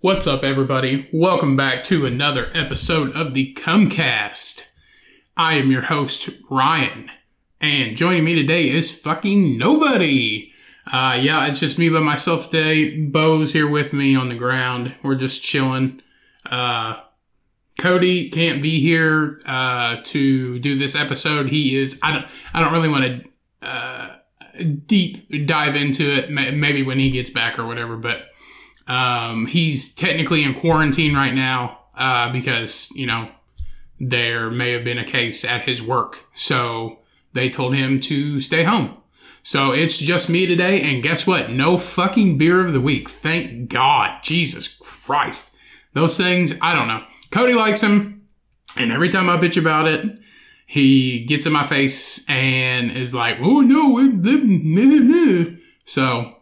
What's up, everybody? Welcome back to another episode of the Cummcast. I am your host, Ryan, and joining me today is fucking nobody. Uh, yeah, it's just me by myself today. Bo's here with me on the ground. We're just chilling. Uh, Cody can't be here, uh, to do this episode. He is, I don't, I don't really want to, uh, deep dive into it, maybe when he gets back or whatever, but, um, he's technically in quarantine right now, uh, because, you know, there may have been a case at his work. So they told him to stay home. So it's just me today. And guess what? No fucking beer of the week. Thank God. Jesus Christ. Those things, I don't know. Cody likes them. And every time I bitch about it, he gets in my face and is like, oh no, it, so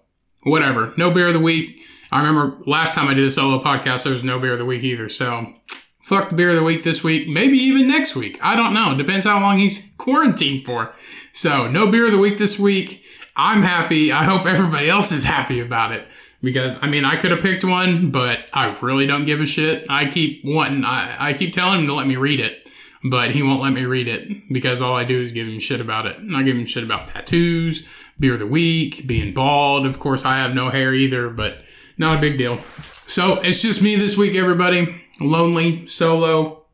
whatever. No beer of the week. I remember last time I did a solo podcast, there was no beer of the week either. So fuck the beer of the week this week, maybe even next week. I don't know. Depends how long he's quarantined for. So no beer of the week this week. I'm happy. I hope everybody else is happy about it because I mean I could have picked one, but I really don't give a shit. I keep wanting. I, I keep telling him to let me read it, but he won't let me read it because all I do is give him shit about it. And I give him shit about tattoos, beer of the week, being bald. Of course, I have no hair either, but not a big deal. So it's just me this week, everybody. Lonely, solo,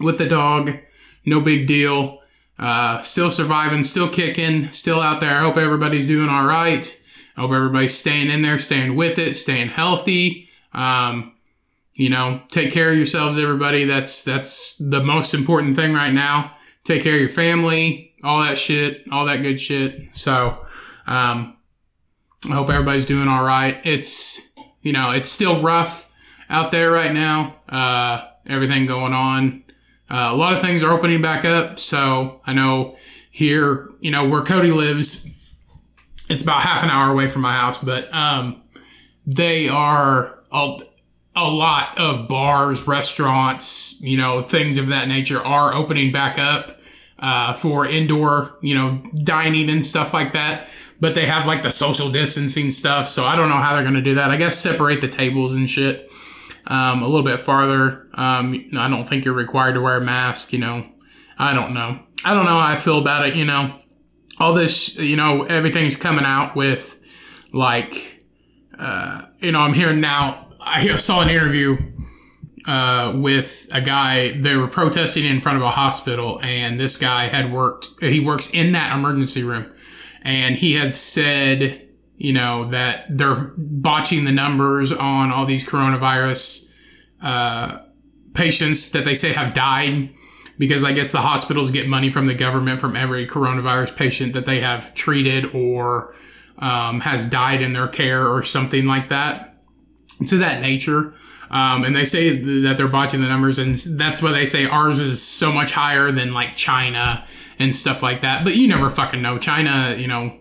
with the dog. No big deal. Uh, still surviving, still kicking, still out there. I hope everybody's doing all right. I hope everybody's staying in there, staying with it, staying healthy. Um, you know, take care of yourselves, everybody. That's, that's the most important thing right now. Take care of your family, all that shit, all that good shit. So, um, I hope everybody's doing all right. It's, you know, it's still rough out there right now. Uh, everything going on. Uh, a lot of things are opening back up. So I know here, you know, where Cody lives, it's about half an hour away from my house, but, um, they are a, a lot of bars, restaurants, you know, things of that nature are opening back up, uh, for indoor, you know, dining and stuff like that. But they have like the social distancing stuff. So I don't know how they're going to do that. I guess separate the tables and shit um, a little bit farther. Um, I don't think you're required to wear a mask. You know, I don't know. I don't know how I feel about it. You know, all this. You know, everything's coming out with like, uh, you know, I'm hearing now. I saw an interview uh, with a guy. They were protesting in front of a hospital, and this guy had worked. He works in that emergency room, and he had said you know, that they're botching the numbers on all these coronavirus uh, patients that they say have died because I guess the hospitals get money from the government from every coronavirus patient that they have treated or um, has died in their care or something like that. To that nature. Um, and they say that they're botching the numbers, and that's why they say ours is so much higher than like China and stuff like that. But you never fucking know. China, you know,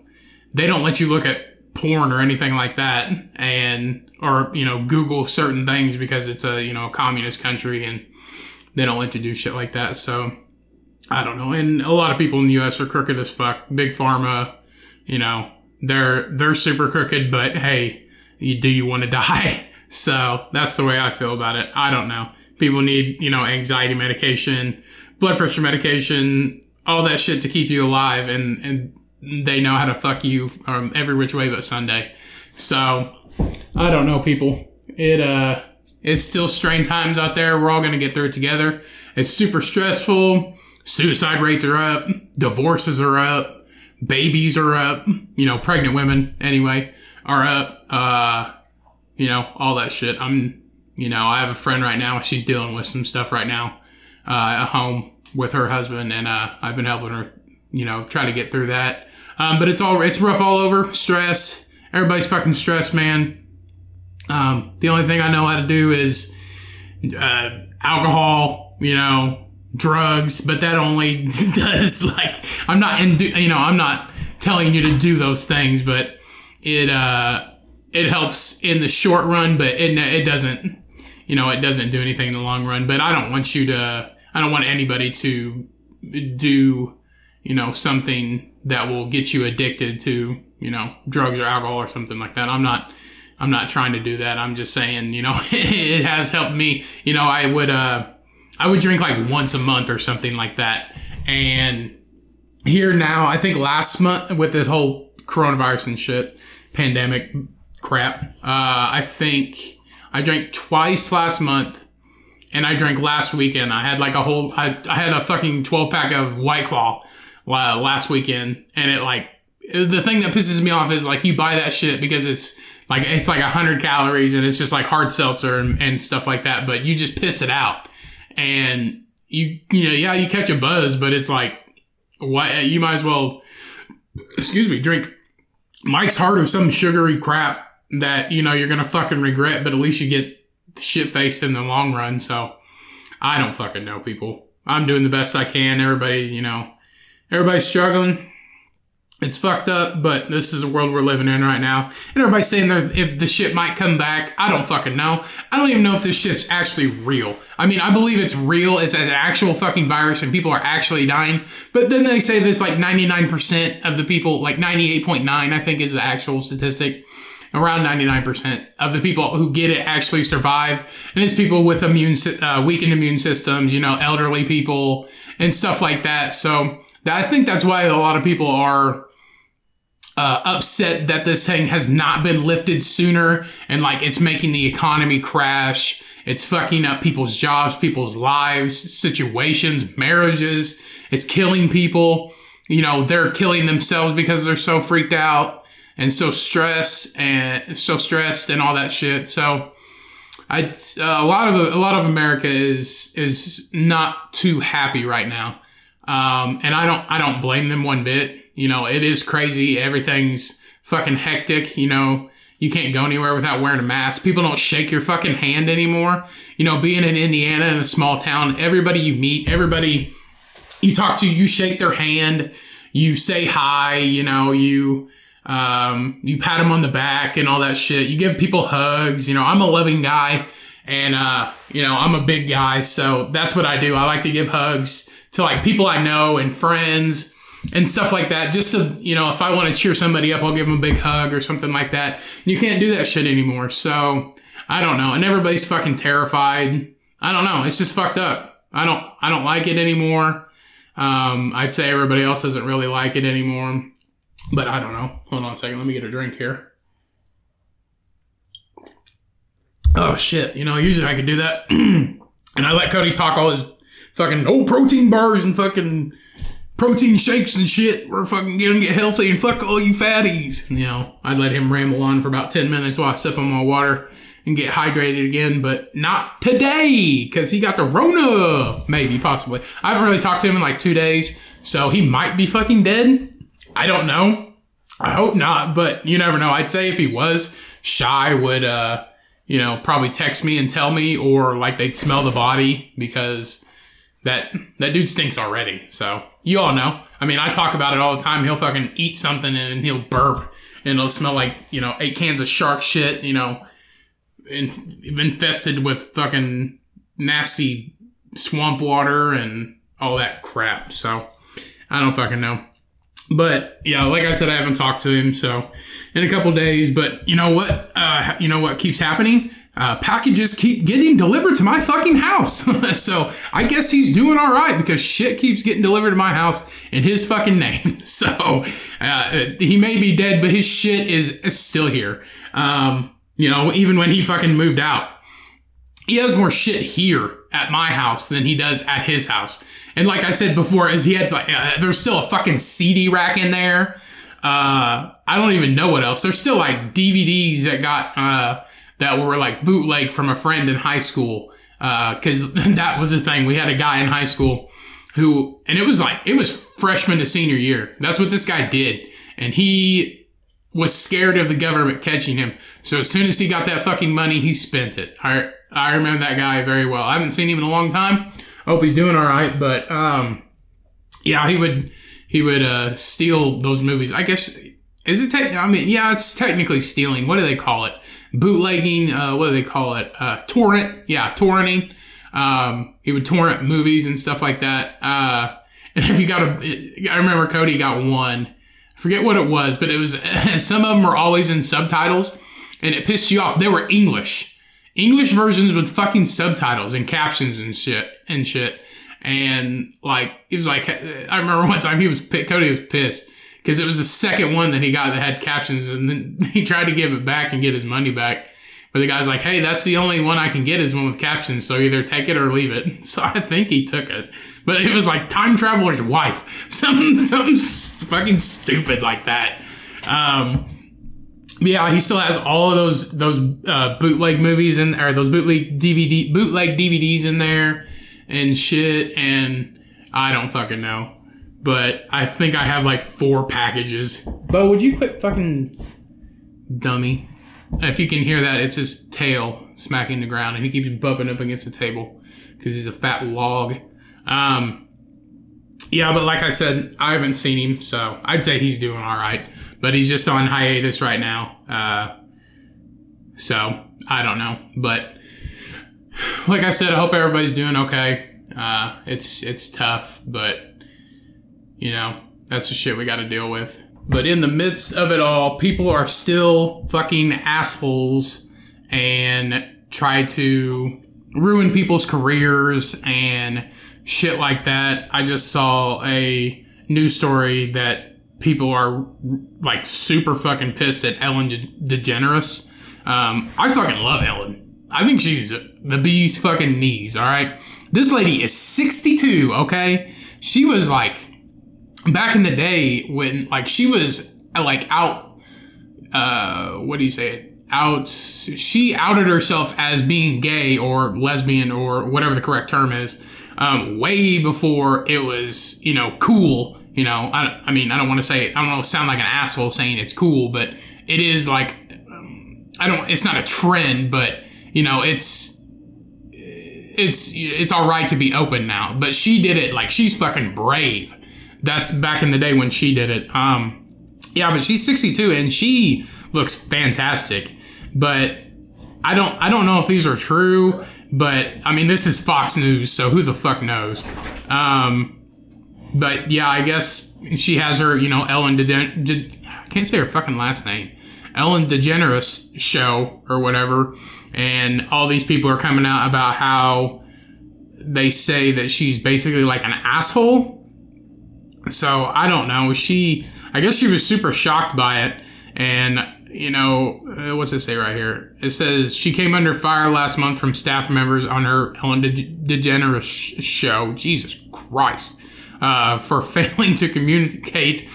they don't let you look at porn or anything like that and or you know google certain things because it's a you know communist country and they don't let you do shit like that. So i don't know. And a lot of people in the us are crooked as fuck. Big pharma you know they're they're super crooked but hey you, do you want to die? So that's the way i feel about it. I don't know. People need you know anxiety medication blood pressure medication all that shit to keep you alive and and they know how to fuck you um, every which way but Sunday. So I don't know, people. It uh, it's still strange times out there. We're all gonna get through it together. It's super stressful. Suicide rates are up. Divorces are up. Babies are up. You know, pregnant women anyway are up. Uh, you know, all that shit. I'm, you know, I have a friend right now. She's dealing with some stuff right now uh, at home with her husband, and uh, I've been helping her, you know, try to get through that. Um, but it's all it's rough all over. Stress. Everybody's fucking stressed, man. Um, the only thing I know how to do is uh, alcohol. You know, drugs, but that only does like I'm not in you know I'm not telling you to do those things, but it uh it helps in the short run, but it it doesn't you know it doesn't do anything in the long run. But I don't want you to I don't want anybody to do you know something that will get you addicted to you know drugs or alcohol or something like that. I'm not I'm not trying to do that. I'm just saying, you know, it has helped me. You know, I would uh I would drink like once a month or something like that. And here now, I think last month with this whole coronavirus and shit, pandemic crap, uh, I think I drank twice last month and I drank last weekend. I had like a whole, I, I had a fucking 12 pack of White Claw uh, last weekend and it like, the thing that pisses me off is like you buy that shit because it's like, it's like 100 calories and it's just like hard seltzer and, and stuff like that, but you just piss it out and you you know yeah you catch a buzz, but it's like what you might as well excuse me drink Mike's Hard or some sugary crap that you know you're gonna fucking regret, but at least you get shit faced in the long run. So I don't fucking know people. I'm doing the best I can. Everybody, you know, everybody's struggling it's fucked up, but this is the world we're living in right now. And everybody's saying that if the shit might come back. I don't fucking know. I don't even know if this shit's actually real. I mean, I believe it's real. It's an actual fucking virus and people are actually dying. But then they say there's like 99% of the people, like 98.9, I think is the actual statistic. Around 99% of the people who get it actually survive. And it's people with immune, uh, weakened immune systems, you know, elderly people and stuff like that. So I think that's why a lot of people are uh, upset that this thing has not been lifted sooner and like it's making the economy crash. It's fucking up people's jobs, people's lives, situations, marriages. It's killing people. You know, they're killing themselves because they're so freaked out and so stressed and so stressed and all that shit. So, I a lot of a lot of America is is not too happy right now, um, and I don't I don't blame them one bit. You know, it is crazy. Everything's fucking hectic. You know, you can't go anywhere without wearing a mask. People don't shake your fucking hand anymore. You know, being in Indiana in a small town, everybody you meet, everybody you talk to, you shake their hand, you say hi, you know, you, um, you pat them on the back and all that shit. You give people hugs. You know, I'm a loving guy and, uh, you know, I'm a big guy. So that's what I do. I like to give hugs to like people I know and friends and stuff like that. Just to, you know, if I want to cheer somebody up, I'll give them a big hug or something like that. You can't do that shit anymore. So I don't know. And everybody's fucking terrified. I don't know. It's just fucked up. I don't, I don't like it anymore. Um, I'd say everybody else doesn't really like it anymore, but I don't know. Hold on a second. Let me get a drink here. Oh shit. You know, usually I could do that. and I let Cody talk all his fucking no protein bars and fucking protein shakes and shit. We're fucking gonna get healthy and fuck all you fatties. You know, I let him ramble on for about 10 minutes while I sip on my water and get hydrated again, but not today because he got the Rona. Maybe, possibly. I haven't really talked to him in like two days, so he might be fucking dead. I don't know. I hope not, but you never know. I'd say if he was, Shy would, uh, you know, probably text me and tell me, or like they'd smell the body because that that dude stinks already. So you all know. I mean, I talk about it all the time. He'll fucking eat something and he'll burp, and it'll smell like you know eight cans of shark shit. You know, infested with fucking nasty swamp water and all that crap. So I don't fucking know. But yeah, like I said, I haven't talked to him so in a couple days. But you know what? Uh, you know what keeps happening? Uh, packages keep getting delivered to my fucking house. so I guess he's doing all right because shit keeps getting delivered to my house in his fucking name. so uh, he may be dead, but his shit is, still here. Um, you know, even when he fucking moved out, he has more shit here at my house than he does at his house. And like I said before, as he had uh, there's still a fucking CD rack in there. Uh, I don't even know what else. There's still like DVDs that got, uh, that were like bootleg from a friend in high school. Uh, cause that was the thing. We had a guy in high school who, and it was like, it was freshman to senior year. That's what this guy did. And he was scared of the government catching him. So as soon as he got that fucking money, he spent it. I, I remember that guy very well. I haven't seen him in a long time, hope he's doing all right. But um, yeah, he would he would uh, steal those movies. I guess is it? Te- I mean, yeah, it's technically stealing. What do they call it? Bootlegging. Uh, what do they call it? Uh, torrent. Yeah, torrenting. Um, he would torrent movies and stuff like that. Uh, and if you got a, I remember Cody got one. Forget what it was, but it was some of them were always in subtitles, and it pissed you off. They were English, English versions with fucking subtitles and captions and shit and shit. And like he was like, I remember one time he was Cody was pissed because it was the second one that he got that had captions, and then he tried to give it back and get his money back. But the guy's like, "Hey, that's the only one I can get is one with captions, so either take it or leave it." So I think he took it, but it was like time traveler's wife, something, something fucking stupid like that. Um, yeah, he still has all of those those uh, bootleg movies in or those bootleg DVD bootleg DVDs in there and shit, and I don't fucking know. But I think I have like four packages. Bo, would you quit fucking dummy? If you can hear that, it's his tail smacking the ground, and he keeps bumping up against the table because he's a fat log. Um, yeah, but like I said, I haven't seen him, so I'd say he's doing all right. But he's just on hiatus right now. Uh, so I don't know, but like I said, I hope everybody's doing okay. Uh, it's it's tough, but you know that's the shit we got to deal with. But in the midst of it all, people are still fucking assholes and try to ruin people's careers and shit like that. I just saw a news story that people are like super fucking pissed at Ellen DeGeneres. Um, I fucking love Ellen. I think she's the bee's fucking knees, all right? This lady is 62, okay? She was like back in the day when like she was like out uh what do you say? Out she outed herself as being gay or lesbian or whatever the correct term is um, way before it was you know cool you know? I, I mean i don't want to say i don't know sound like an asshole saying it's cool but it is like um, i don't it's not a trend but you know it's it's it's all right to be open now but she did it like she's fucking brave that's back in the day when she did it. Um, yeah, but she's 62 and she looks fantastic. But I don't I don't know if these are true. But I mean, this is Fox News, so who the fuck knows? Um, but yeah, I guess she has her, you know, Ellen DeGen- De- I can't say her fucking last name. Ellen DeGeneres show or whatever, and all these people are coming out about how they say that she's basically like an asshole so I don't know. She, I guess she was super shocked by it. And, you know, uh, what's it say right here? It says she came under fire last month from staff members on her Ellen DeGeneres show. Jesus Christ. Uh, for failing to communicate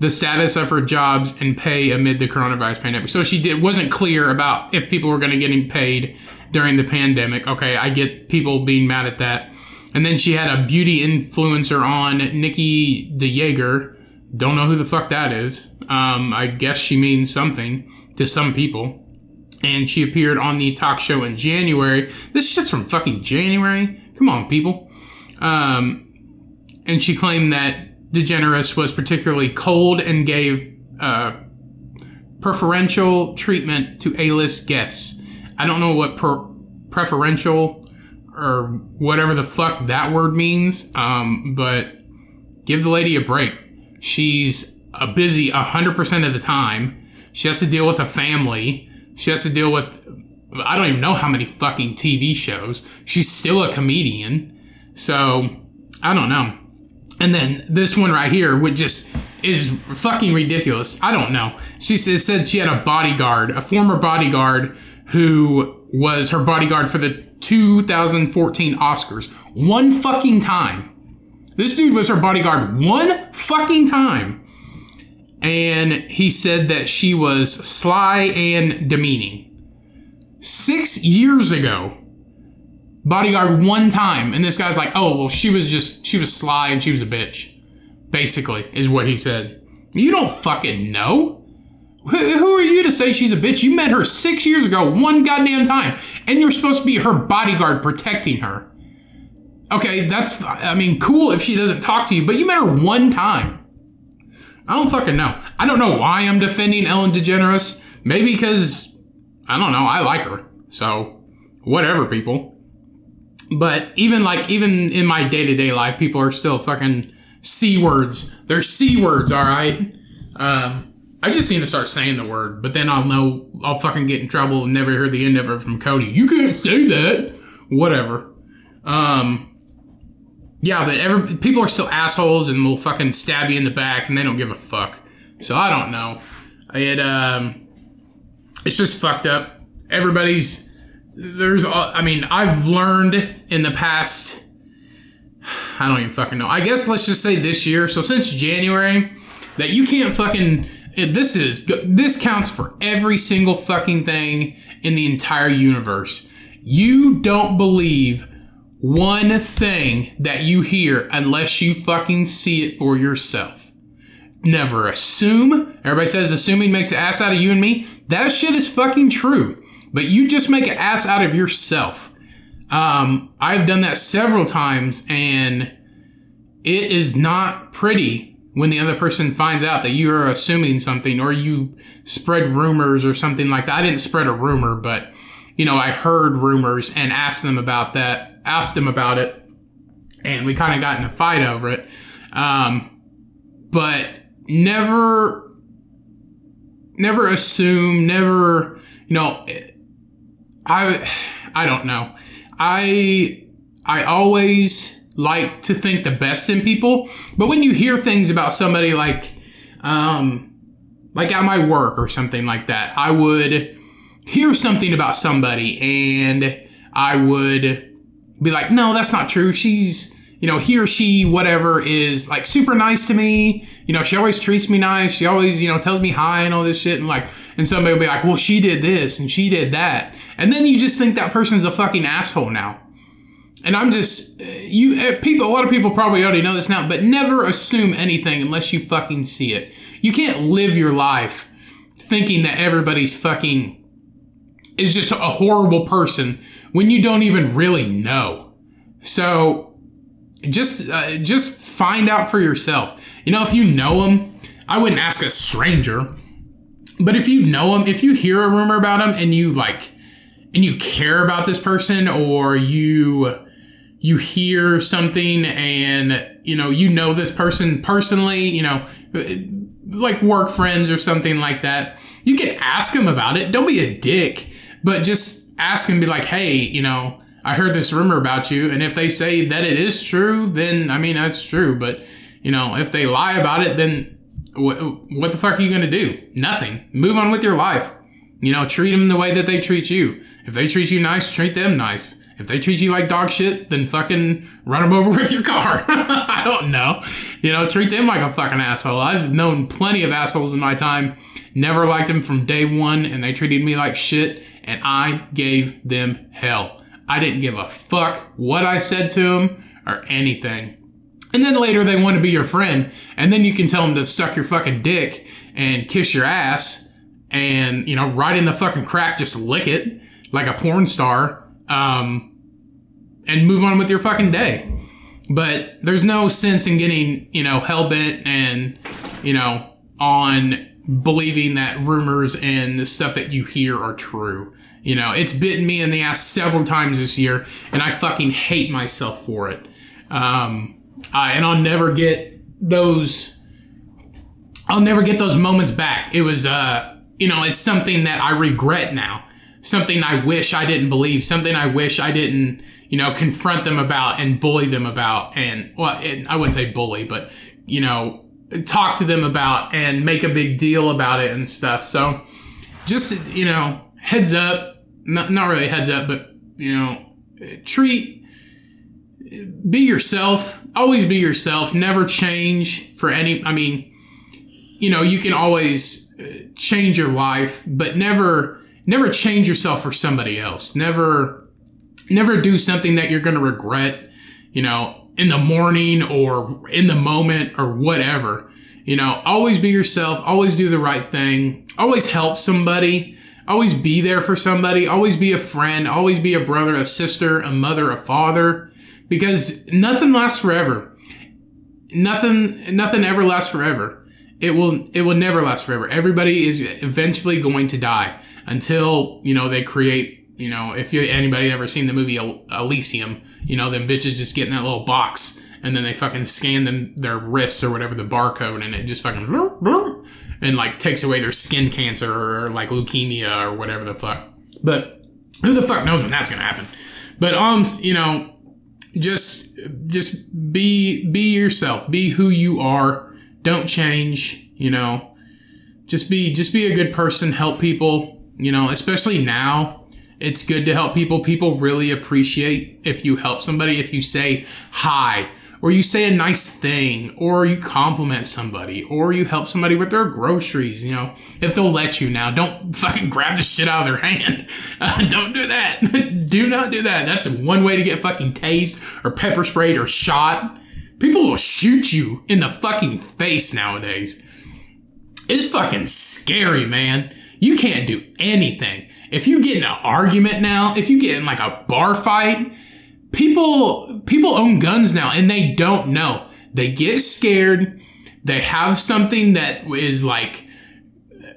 the status of her jobs and pay amid the coronavirus pandemic. So she did, wasn't clear about if people were going to get paid during the pandemic. Okay, I get people being mad at that. And then she had a beauty influencer on, Nikkie de Jager. Don't know who the fuck that is. Um, I guess she means something to some people. And she appeared on the talk show in January. This shit's from fucking January. Come on, people. Um, and she claimed that DeGeneres was particularly cold and gave uh, preferential treatment to A-list guests. I don't know what per- preferential or whatever the fuck that word means. Um, but give the lady a break. She's a busy 100% of the time. She has to deal with a family. She has to deal with, I don't even know how many fucking TV shows. She's still a comedian. So, I don't know. And then this one right here would just is fucking ridiculous. I don't know. She said she had a bodyguard, a former bodyguard who was her bodyguard for the 2014 Oscars. One fucking time. This dude was her bodyguard one fucking time. And he said that she was sly and demeaning. Six years ago, bodyguard one time. And this guy's like, oh, well, she was just, she was sly and she was a bitch. Basically, is what he said. You don't fucking know. Who are you to say she's a bitch? You met her six years ago, one goddamn time, and you're supposed to be her bodyguard protecting her. Okay, that's, I mean, cool if she doesn't talk to you, but you met her one time. I don't fucking know. I don't know why I'm defending Ellen DeGeneres. Maybe because, I don't know, I like her. So, whatever, people. But even like, even in my day to day life, people are still fucking C words. They're C words, alright? Um, I just need to start saying the word, but then I'll know I'll fucking get in trouble and never hear the end of it from Cody. You can't say that. Whatever. Um, yeah, but every, people are still assholes and will fucking stab you in the back and they don't give a fuck. So I don't know. It um, it's just fucked up. Everybody's there's I mean I've learned in the past. I don't even fucking know. I guess let's just say this year. So since January, that you can't fucking. This is this counts for every single fucking thing in the entire universe. You don't believe one thing that you hear unless you fucking see it for yourself. Never assume. Everybody says assuming makes an ass out of you and me. That shit is fucking true. But you just make an ass out of yourself. Um, I've done that several times and it is not pretty when the other person finds out that you are assuming something or you spread rumors or something like that. I didn't spread a rumor, but you know, I heard rumors and asked them about that asked them about it, and we kind of got in a fight over it. Um, but never, never assume, never, you know, I, I don't know. I, I always like to think the best in people, but when you hear things about somebody like, um, like at my work or something like that, I would hear something about somebody and I would be like, no, that's not true. She's, you know, he or she, whatever, is like super nice to me. You know, she always treats me nice. She always, you know, tells me hi and all this shit. And like, and somebody will be like, well, she did this and she did that. And then you just think that person's a fucking asshole now. And I'm just, you, eh, people, a lot of people probably already know this now, but never assume anything unless you fucking see it. You can't live your life thinking that everybody's fucking is just a horrible person when you don't even really know. So just uh, just find out for yourself. You know, if you know them, I wouldn't ask a stranger. But if you know them, if you hear a rumor about them and you like and you care about this person or you you hear something and you know you know this person personally, you know, like work friends or something like that, you can ask them about it. Don't be a dick, but just ask and be like, hey, you know, I heard this rumor about you. And if they say that it is true, then I mean, that's true. But, you know, if they lie about it, then what, what the fuck are you going to do? Nothing. Move on with your life. You know, treat them the way that they treat you. If they treat you nice, treat them nice. If they treat you like dog shit, then fucking run them over with your car. I don't know. You know, treat them like a fucking asshole. I've known plenty of assholes in my time. Never liked them from day one, and they treated me like shit and I gave them hell. I didn't give a fuck what I said to them or anything. And then later they want to be your friend, and then you can tell them to suck your fucking dick and kiss your ass, and you know, right in the fucking crack, just lick it like a porn star, um, and move on with your fucking day. But there's no sense in getting, you know, hell bent and, you know, on believing that rumors and the stuff that you hear are true. You know, it's bitten me in the ass several times this year, and I fucking hate myself for it. Um, I, and I'll never get those. I'll never get those moments back. It was, uh, you know, it's something that I regret now. Something I wish I didn't believe. Something I wish I didn't, you know, confront them about and bully them about. And well, it, I wouldn't say bully, but you know, talk to them about and make a big deal about it and stuff. So just, you know, heads up, not, not really heads up, but, you know, treat, be yourself, always be yourself, never change for any, I mean, you know, you can always uh, change your life, but never, never change yourself for somebody else. Never, never do something that you're going to regret, you know, in the morning or in the moment or whatever. You know, always be yourself, always do the right thing, always help somebody, always be there for somebody, always be a friend, always be a brother, a sister, a mother, a father because nothing lasts forever. Nothing, nothing ever lasts forever. It will, it will never last forever. Everybody is eventually going to die until, you know, they create, you know, if you, anybody ever seen the movie El- Elysium, you know, them bitches just get in that little box and then they fucking scan them, their wrists or whatever, the barcode and it just fucking, and like takes away their skin cancer or like leukemia or whatever the fuck. But who the fuck knows when that's gonna happen? But um, you know, just just be be yourself. Be who you are. Don't change. You know, just be just be a good person. Help people. You know, especially now, it's good to help people. People really appreciate if you help somebody. If you say hi or you say a nice thing, or you compliment somebody, or you help somebody with their groceries, you know, if they'll let you now, don't fucking grab the shit out of their hand. Uh, don't do that. do not do that. That's one way to get fucking tased or pepper sprayed or shot. People will shoot you in the fucking face nowadays. It's fucking scary, man. You can't do anything. If you get in an argument now, if you get in like a bar fight, people people own guns now and they don't know. They get scared. They have something that is like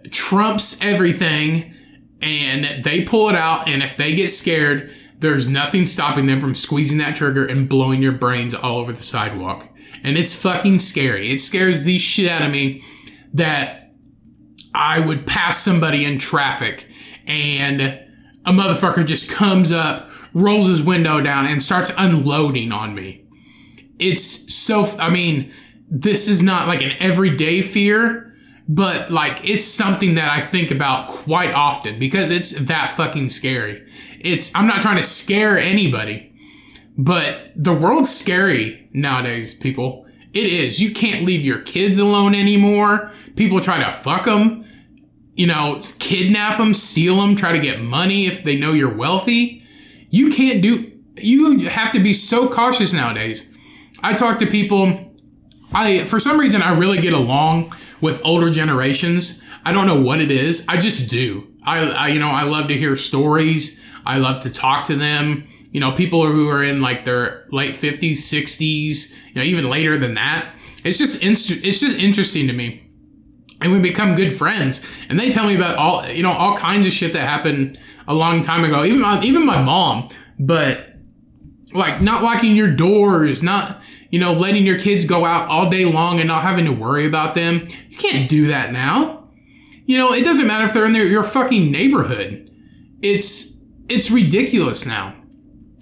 trumps everything and they pull it out and if they get scared, there's nothing stopping them from squeezing that trigger and blowing your brains all over the sidewalk. And it's fucking scary. It scares the shit out of me that I would pass somebody in traffic and a motherfucker just comes up rolls his window down and starts unloading on me. It's so, I mean, this is not like an everyday fear, but like it's something that I think about quite often because it's that fucking scary. It's, I'm not trying to scare anybody, but the world's scary nowadays, people. It is. You can't leave your kids alone anymore. People try to fuck them, you know, kidnap them, steal them, try to get money if they know you're wealthy you can't do you have to be so cautious nowadays. I talk to people I for some reason I really get along with older generations. I don't know what it is. I just do. I, I you know, I love to hear stories. I love to talk to them. You know, people who are in like their late 50s, 60s, you know, even later than that. It's just inst- it's just interesting to me. And we become good friends. And they tell me about all, you know, all kinds of shit that happened a long time ago. Even my, even my mom, but like not locking your doors, not you know letting your kids go out all day long and not having to worry about them. You can't do that now. You know, it doesn't matter if they're in their, your fucking neighborhood. It's it's ridiculous now.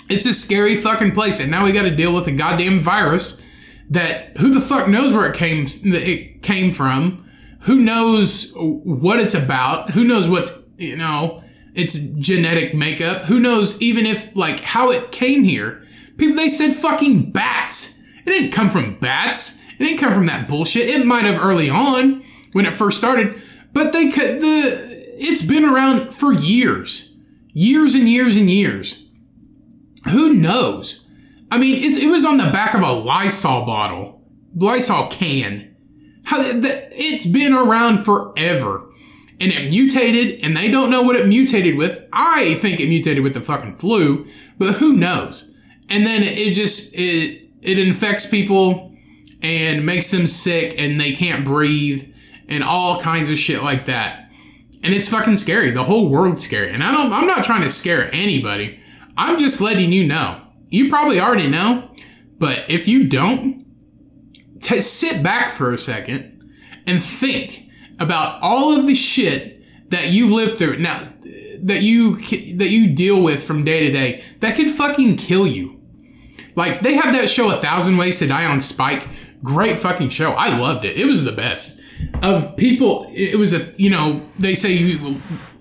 It's a scary fucking place, and now we got to deal with a goddamn virus that who the fuck knows where it came it came from. Who knows what it's about? Who knows what's you know its genetic makeup. Who knows even if like how it came here. People they said fucking bats. It didn't come from bats. It didn't come from that bullshit. It might have early on when it first started, but they could the it's been around for years. Years and years and years. Who knows? I mean, it was on the back of a Lysol bottle, Lysol can. How the, it's been around forever and it mutated and they don't know what it mutated with. I think it mutated with the fucking flu, but who knows? And then it just, it, it infects people and makes them sick and they can't breathe and all kinds of shit like that. And it's fucking scary. The whole world's scary. And I don't, I'm not trying to scare anybody. I'm just letting you know. You probably already know, but if you don't, t- sit back for a second and think about all of the shit that you've lived through now that you that you deal with from day to day that could fucking kill you. Like they have that show A Thousand Ways to Die on Spike. Great fucking show. I loved it. It was the best. Of people, it was a you know they say you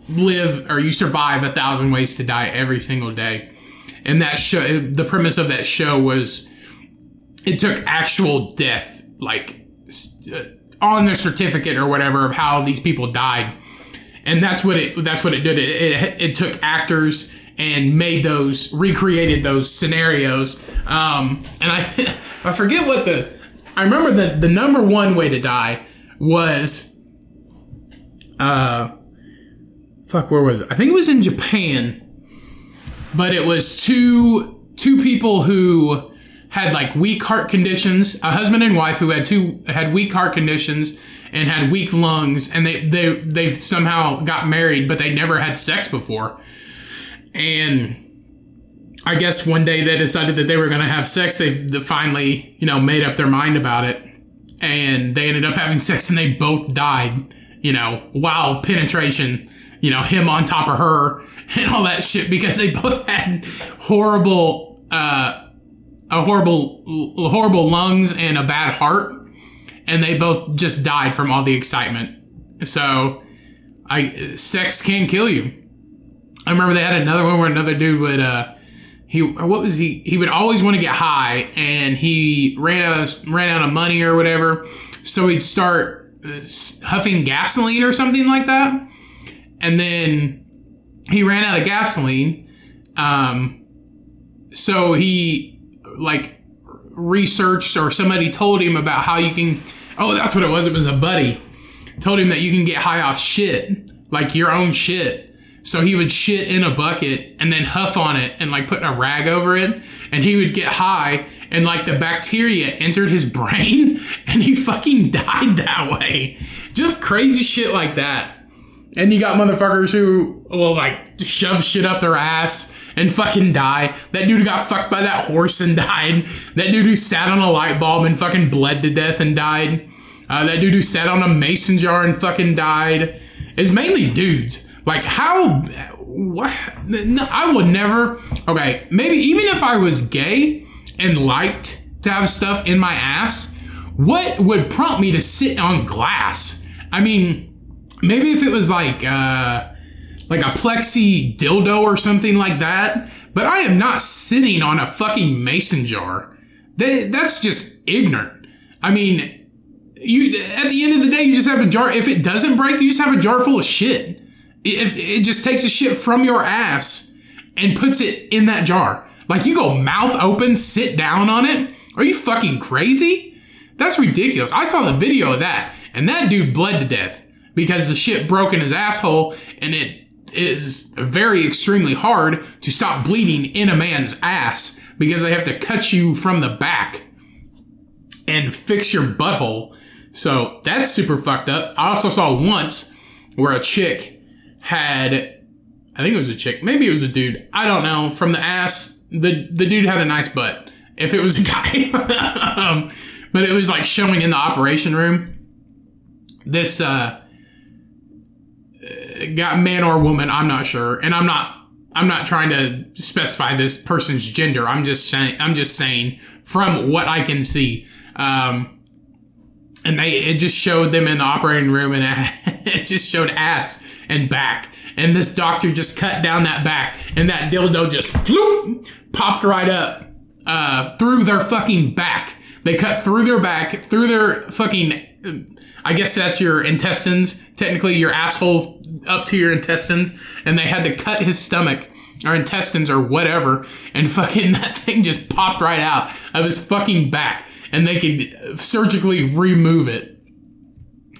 live or you survive a thousand ways to die every single day, and that show the premise of that show was it took actual death like uh, on their certificate or whatever of how these people died, and that's what it that's what it did. It, it, it took actors and made those recreated those scenarios. Um, and I I forget what the I remember that the number one way to die was uh fuck where was it? I think it was in Japan, but it was two two people who had like weak heart conditions, a husband and wife who had two had weak heart conditions and had weak lungs, and they they they somehow got married, but they never had sex before, and. I guess one day they decided that they were going to have sex. They finally, you know, made up their mind about it, and they ended up having sex, and they both died. You know, while penetration, you know, him on top of her and all that shit because they both had horrible, uh, a horrible, horrible lungs and a bad heart, and they both just died from all the excitement. So, I sex can kill you. I remember they had another one where another dude would, uh, he what was he? He would always want to get high, and he ran out of ran out of money or whatever. So he'd start uh, huffing gasoline or something like that, and then he ran out of gasoline. Um, so he like researched or somebody told him about how you can. Oh, that's what it was. It was a buddy told him that you can get high off shit, like your own shit. So he would shit in a bucket and then huff on it and like put a rag over it. And he would get high and like the bacteria entered his brain and he fucking died that way. Just crazy shit like that. And you got motherfuckers who will like shove shit up their ass and fucking die. That dude who got fucked by that horse and died. That dude who sat on a light bulb and fucking bled to death and died. Uh, that dude who sat on a mason jar and fucking died. It's mainly dudes. Like how? What? No, I would never. Okay, maybe even if I was gay and liked to have stuff in my ass, what would prompt me to sit on glass? I mean, maybe if it was like uh, like a plexi dildo or something like that. But I am not sitting on a fucking mason jar. That, that's just ignorant. I mean, you at the end of the day, you just have a jar. If it doesn't break, you just have a jar full of shit. It, it just takes a shit from your ass and puts it in that jar. Like you go mouth open, sit down on it. Are you fucking crazy? That's ridiculous. I saw the video of that, and that dude bled to death because the shit broke in his asshole, and it is very extremely hard to stop bleeding in a man's ass because they have to cut you from the back and fix your butthole. So that's super fucked up. I also saw once where a chick had, I think it was a chick, maybe it was a dude, I don't know, from the ass, the, the dude had a nice butt. If it was a guy. um, but it was like showing in the operation room. This, uh, got man or woman, I'm not sure. And I'm not I'm not trying to specify this person's gender. I'm just saying I'm just saying from what I can see. Um, and they it just showed them in the operating room and it just showed ass and back. And this doctor just cut down that back, and that dildo just floop, popped right up uh, through their fucking back. They cut through their back, through their fucking. I guess that's your intestines, technically your asshole up to your intestines, and they had to cut his stomach or intestines or whatever, and fucking that thing just popped right out of his fucking back, and they could surgically remove it.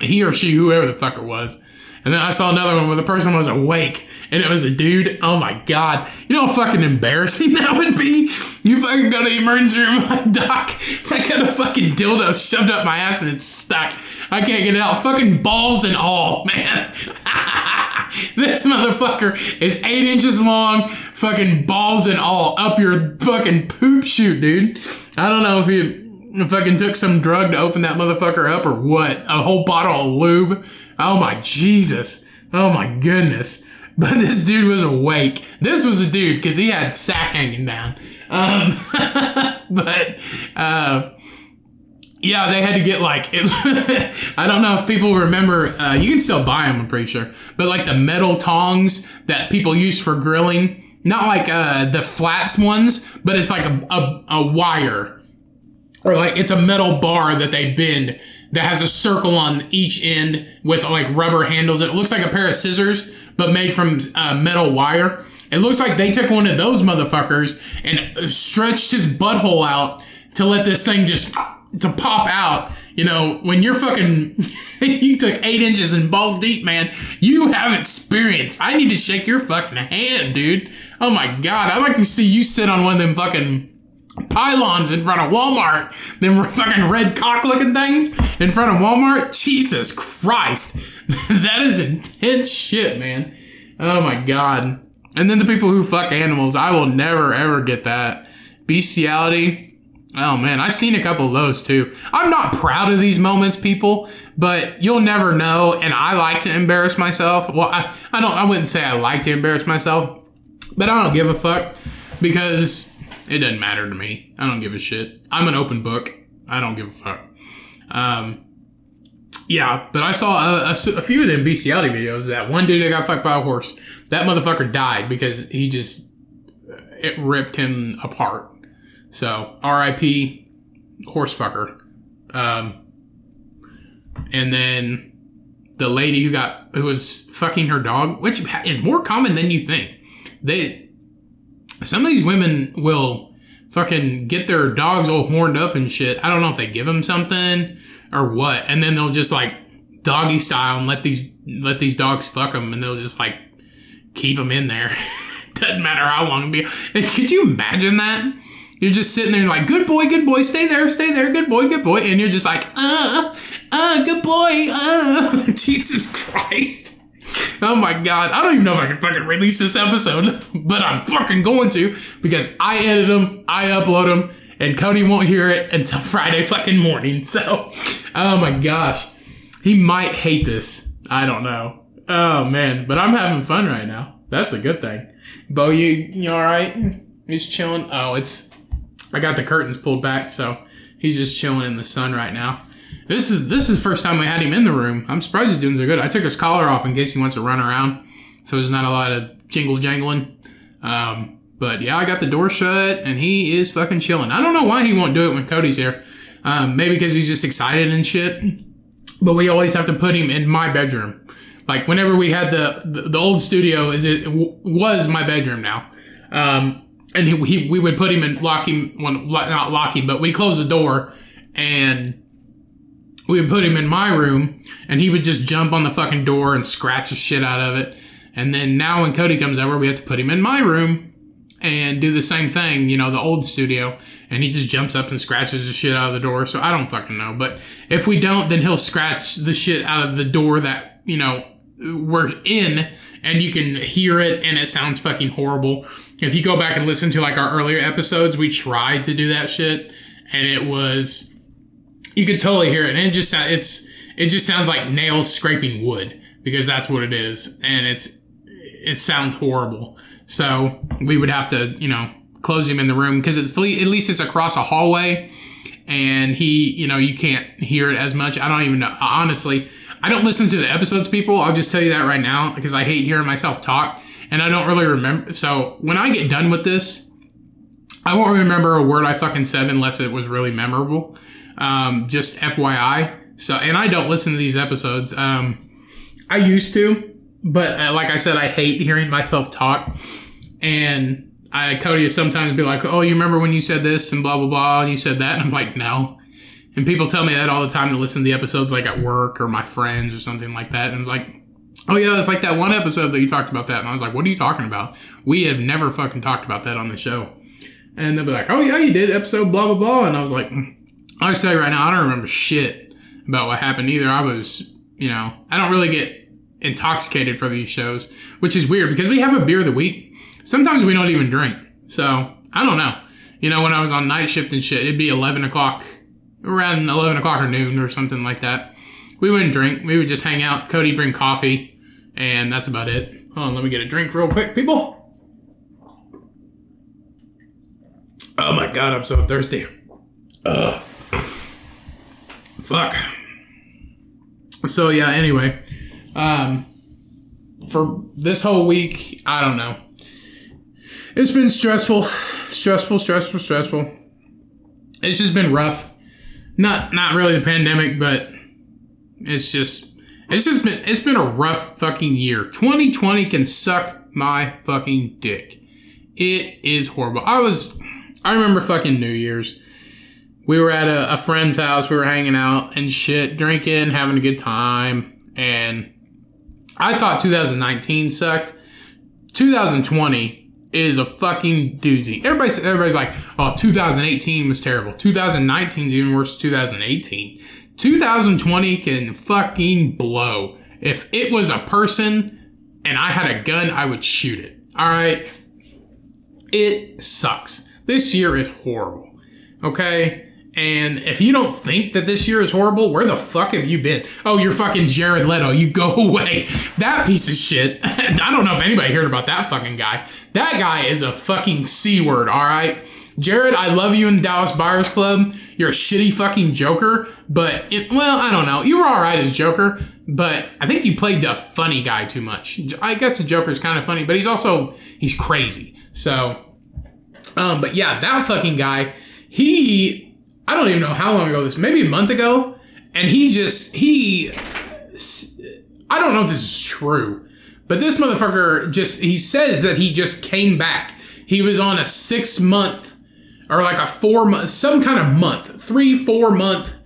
He or she, whoever the fucker was. And then I saw another one where the person was awake and it was a dude. Oh my god. You know how fucking embarrassing that would be? You fucking go to the emergency room like, Doc, I got a fucking dildo shoved up my ass and it's stuck. I can't get it out. Fucking balls and all, man. this motherfucker is eight inches long, fucking balls and all up your fucking poop chute, dude. I don't know if you fucking took some drug to open that motherfucker up or what? A whole bottle of lube? Oh my Jesus. Oh my goodness. But this dude was awake. This was a dude because he had sack hanging down. Um, but, uh, yeah, they had to get like, it, I don't know if people remember, uh, you can still buy them, I'm pretty sure, but like the metal tongs that people use for grilling, not like, uh, the flats ones, but it's like a, a, a wire or like it's a metal bar that they bend that has a circle on each end with like rubber handles. It looks like a pair of scissors, but made from uh, metal wire. It looks like they took one of those motherfuckers and stretched his butthole out to let this thing just to pop out. You know, when you're fucking, you took eight inches and balls deep, man. You have experience. I need to shake your fucking hand, dude. Oh my god, I'd like to see you sit on one of them fucking pylons in front of Walmart. Them fucking red cock looking things in front of Walmart. Jesus Christ. that is intense shit, man. Oh my god. And then the people who fuck animals, I will never ever get that. Bestiality. Oh man, I've seen a couple of those too. I'm not proud of these moments, people, but you'll never know. And I like to embarrass myself. Well, I, I don't, I wouldn't say I like to embarrass myself, but I don't give a fuck because it doesn't matter to me. I don't give a shit. I'm an open book. I don't give a fuck. Um, yeah, but I saw a, a, a few of them bestiality videos. That one dude that got fucked by a horse. That motherfucker died because he just it ripped him apart. So R.I.P. horse fucker. Um, and then the lady who got who was fucking her dog, which is more common than you think. They some of these women will fucking get their dogs all horned up and shit. I don't know if they give them something or what, and then they'll just like doggy style and let these let these dogs fuck them, and they'll just like keep them in there. Doesn't matter how long it be. Could you imagine that? You're just sitting there like, good boy, good boy, stay there, stay there, good boy, good boy, and you're just like, uh, uh, good boy, uh, Jesus Christ. Oh my god, I don't even know if I can fucking release this episode, but I'm fucking going to because I edit them, I upload them, and Cody won't hear it until Friday fucking morning. So, oh my gosh, he might hate this. I don't know. Oh man, but I'm having fun right now. That's a good thing. Bo, you you all right? He's chilling. Oh, it's I got the curtains pulled back, so he's just chilling in the sun right now. This is this is the first time we had him in the room. I'm surprised he's doing so good. I took his collar off in case he wants to run around, so there's not a lot of jingle jangling. Um, but yeah, I got the door shut, and he is fucking chilling. I don't know why he won't do it when Cody's here. Um, maybe because he's just excited and shit. But we always have to put him in my bedroom. Like whenever we had the the, the old studio, is it was my bedroom now. Um, and he, he, we would put him in lock him well, not lock him but we close the door and we would put him in my room and he would just jump on the fucking door and scratch the shit out of it. And then now when cody comes over we have to put him in my room and do the same thing you know the old studio. And he just jumps up and scratches the shit out of the door so i don't fucking know. But if we don't then he'll scratch the shit out of the door that you know we're in and you can hear it and it sounds fucking horrible. If you go back and listen to like our earlier episodes, we tried to do that shit and it was you could totally hear it and it just it's it just sounds like nails scraping wood because that's what it is and it's it sounds horrible. So we would have to, you know, close him in the room because it's at least it's across a hallway and he, you know, you can't hear it as much. I don't even know honestly I don't listen to the episodes, people. I'll just tell you that right now because I hate hearing myself talk and I don't really remember. So when I get done with this, I won't remember a word I fucking said unless it was really memorable. Um, just FYI. So, and I don't listen to these episodes. Um, I used to, but uh, like I said, I hate hearing myself talk. And I, Cody, sometimes be like, "Oh, you remember when you said this and blah blah blah, and you said that," and I'm like, "No." And people tell me that all the time to listen to the episodes like at work or my friends or something like that. And I'm like, oh yeah, it's like that one episode that you talked about that. And I was like, what are you talking about? We have never fucking talked about that on the show. And they'll be like, oh yeah, you did episode blah, blah, blah. And I was like, mm. I'll tell you right now, I don't remember shit about what happened either. I was, you know, I don't really get intoxicated for these shows, which is weird because we have a beer of the week. Sometimes we don't even drink. So I don't know. You know, when I was on night shift and shit, it'd be 11 o'clock around 11 o'clock or noon or something like that. We wouldn't drink. We would just hang out. Cody bring coffee, and that's about it. Hold on, let me get a drink real quick, people. Oh my god, I'm so thirsty. Ugh. Fuck. So yeah, anyway. Um for this whole week, I don't know. It's been stressful. Stressful, stressful, stressful. It's just been rough not not really the pandemic, but it's just it's just been it's been a rough fucking year. 2020 can suck my fucking dick. It is horrible. I was I remember fucking New Year's. We were at a, a friend's house. We were hanging out and shit, drinking, having a good time, and I thought 2019 sucked. 2020 is a fucking doozy. Everybody's everybody's like, oh, 2018 was terrible. 2019 is even worse than 2018. 2020 can fucking blow. If it was a person and I had a gun, I would shoot it. All right. It sucks. This year is horrible. Okay. And if you don't think that this year is horrible, where the fuck have you been? Oh, you're fucking Jared Leto. You go away. That piece of shit. I don't know if anybody heard about that fucking guy. That guy is a fucking C word, all right? Jared, I love you in the Dallas Buyers Club. You're a shitty fucking Joker, but it, well, I don't know. You were all right as Joker, but I think you played the funny guy too much. I guess the Joker's kind of funny, but he's also he's crazy. So, um, but yeah, that fucking guy, he I don't even know how long ago this, maybe a month ago, and he just he I don't know if this is true, but this motherfucker just he says that he just came back. He was on a six month or like a four month, some kind of month, three four month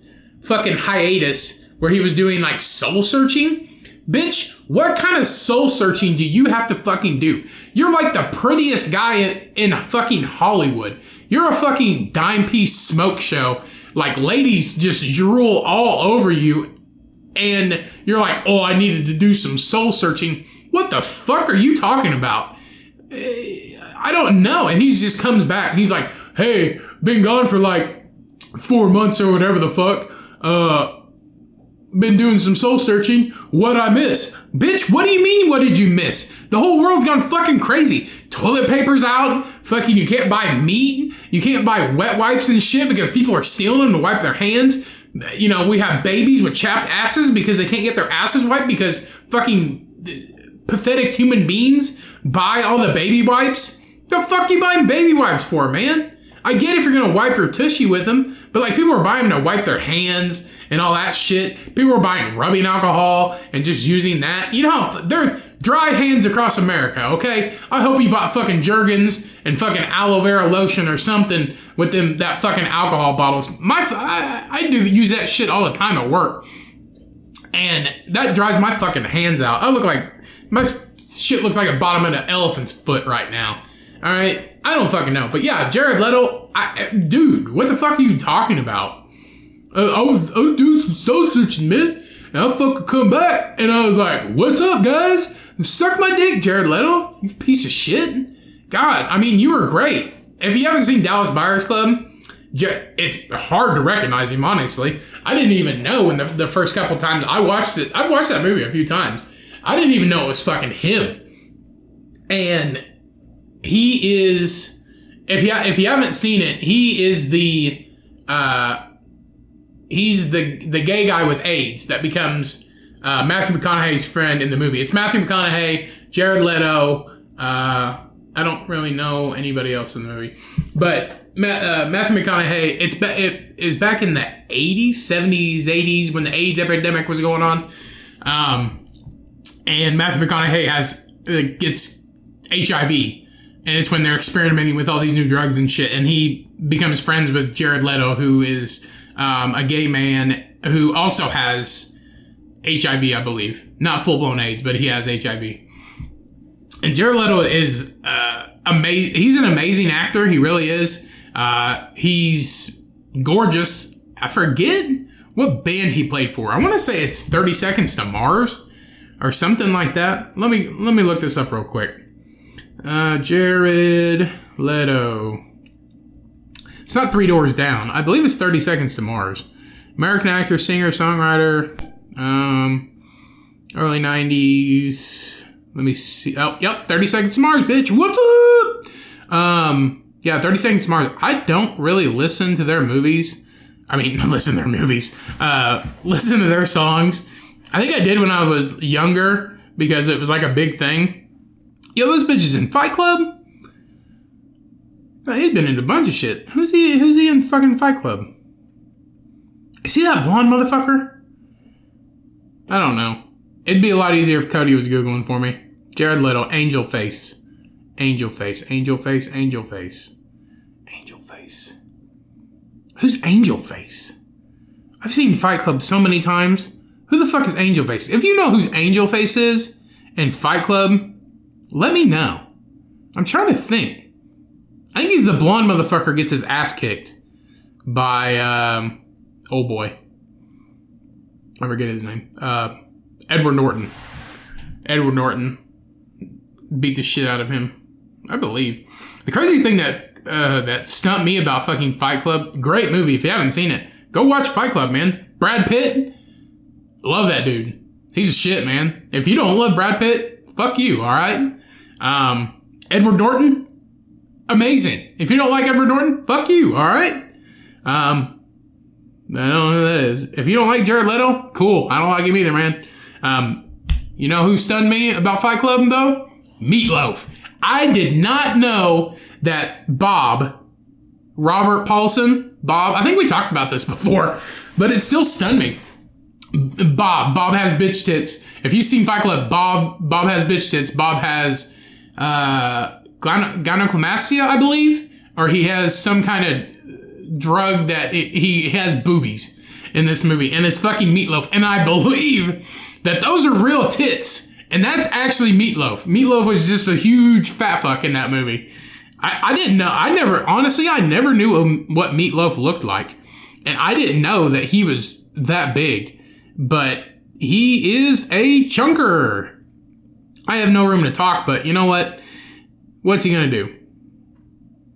fucking hiatus where he was doing like soul searching. Bitch, what kind of soul searching do you have to fucking do? You're like the prettiest guy in, in fucking Hollywood. You're a fucking dime piece smoke show. Like ladies just drool all over you. And you're like, oh, I needed to do some soul searching. What the fuck are you talking about? Eh, I don't know. And he just comes back and he's like, hey, been gone for like four months or whatever the fuck. Uh, been doing some soul searching. What I miss? Bitch, what do you mean? What did you miss? The whole world's gone fucking crazy. Toilet paper's out. Fucking, you can't buy meat. You can't buy wet wipes and shit because people are stealing them to wipe their hands. You know, we have babies with chapped asses because they can't get their asses wiped because fucking uh, pathetic human beings buy all the baby wipes. The fuck you buying baby wipes for, man? I get if you're gonna wipe your tushy with them, but like people are buying them to wipe their hands and all that shit. People were buying rubbing alcohol and just using that. You know how they're dry hands across America, okay? I hope you bought fucking Jergens and fucking aloe vera lotion or something with them that fucking alcohol bottles. My I, I do use that shit all the time at work. And that dries my fucking hands out. I look like my shit looks like a bottom of an elephant's foot right now. All right, I don't fucking know, but yeah, Jared Leto, I, dude, what the fuck are you talking about? I was I was doing some soul searching, man, and I fucking come back, and I was like, "What's up, guys? Suck my dick, Jared Leto, you piece of shit." God, I mean, you were great. If you haven't seen Dallas Buyers Club, it's hard to recognize him. Honestly, I didn't even know in the, the first couple times I watched it. I watched that movie a few times. I didn't even know it was fucking him, and he is if you if you haven't seen it, he is the uh, he's the the gay guy with AIDS that becomes uh, Matthew McConaughey's friend in the movie. It's Matthew McConaughey, Jared Leto. Uh, I don't really know anybody else in the movie, but uh, Matthew McConaughey. It's it is back in the eighties, seventies, eighties when the AIDS epidemic was going on, um, and Matthew McConaughey has uh, gets HIV and it's when they're experimenting with all these new drugs and shit. And he becomes friends with Jared Leto, who is um, a gay man who also has HIV, I believe, not full blown AIDS, but he has HIV. And Jared Leto is uh, amazing. He's an amazing actor. He really is. Uh, he's gorgeous. I forget what band he played for. I want to say it's Thirty Seconds to Mars or something like that. Let me let me look this up real quick. Uh, Jared Leto. It's not Three Doors Down. I believe it's 30 Seconds to Mars. American actor, singer, songwriter. Um, early 90s. Let me see. Oh, yep. 30 Seconds to Mars, bitch. What's up? Um, yeah, 30 Seconds to Mars. I don't really listen to their movies. I mean, listen to their movies. Uh, listen to their songs. I think I did when I was younger because it was like a big thing. Yo, this bitch is in Fight Club. Oh, he's been in a bunch of shit. Who's he? Who's he in fucking Fight Club? Is he that blonde motherfucker? I don't know. It'd be a lot easier if Cody was googling for me. Jared Leto, Angel Face, Angel Face, Angel Face, Angel Face, Angel Face. Who's Angel Face? I've seen Fight Club so many times. Who the fuck is Angel Face? If you know who's Angel Face is in Fight Club, let me know. I'm trying to think. I think he's the blonde motherfucker gets his ass kicked by um oh boy. I forget his name. Uh Edward Norton. Edward Norton beat the shit out of him. I believe. The crazy thing that uh, that stumped me about fucking Fight Club. Great movie. If you haven't seen it, go watch Fight Club, man. Brad Pitt, love that dude. He's a shit, man. If you don't love Brad Pitt, fuck you. All right. Um, Edward Norton, amazing. If you don't like Edward Norton, fuck you. All right. Um, I don't know who that is. If you don't like Jared Leto, cool. I don't like him either, man. Um, you know who stunned me about Fight Club though? Meatloaf. I did not know that Bob, Robert Paulson, Bob, I think we talked about this before, but it still stunned me. Bob, Bob has bitch tits. If you've seen Fight Club, Bob, Bob has bitch tits. Bob has, uh, gyne- gynecomastia, I believe, or he has some kind of drug that it, he has boobies in this movie, and it's fucking meatloaf. And I believe that those are real tits, and that's actually meatloaf. Meatloaf was just a huge fat fuck in that movie. I, I didn't know. I never, honestly, I never knew um, what meatloaf looked like, and I didn't know that he was that big. But he is a chunker. I have no room to talk, but you know what? What's he gonna do?